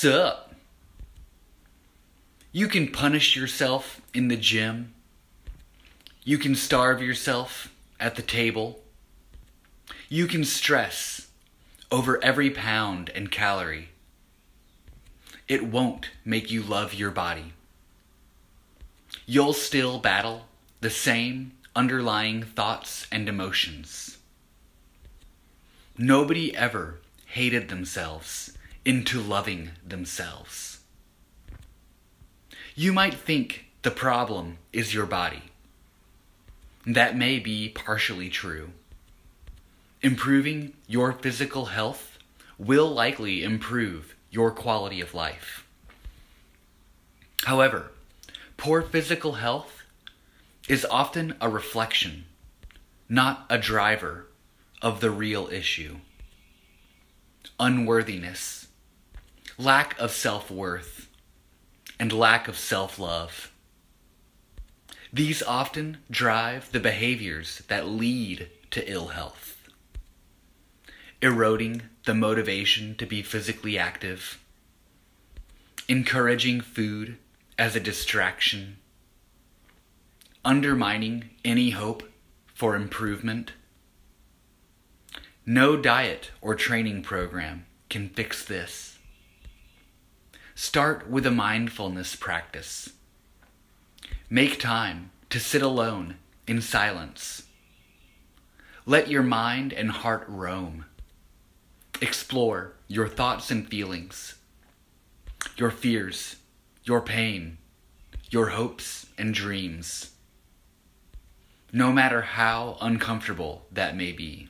Sup? You can punish yourself in the gym. You can starve yourself at the table. You can stress over every pound and calorie. It won't make you love your body. You'll still battle the same underlying thoughts and emotions. Nobody ever hated themselves into loving themselves. You might think the problem is your body. That may be partially true. Improving your physical health will likely improve your quality of life. However, poor physical health is often a reflection, not a driver, of the real issue unworthiness, lack of self worth, and lack of self love. These often drive the behaviors that lead to ill health, eroding the motivation to be physically active, encouraging food as a distraction, undermining any hope for improvement. No diet or training program can fix this. Start with a mindfulness practice. Make time to sit alone in silence. Let your mind and heart roam. Explore your thoughts and feelings, your fears, your pain, your hopes and dreams, no matter how uncomfortable that may be.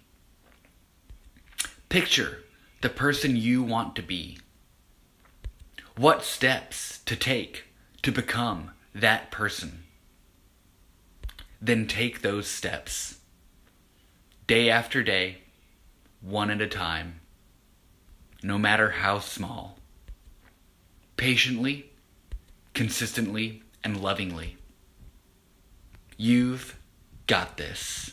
Picture the person you want to be. What steps to take to become that person? Then take those steps. Day after day, one at a time, no matter how small. Patiently, consistently, and lovingly. You've got this.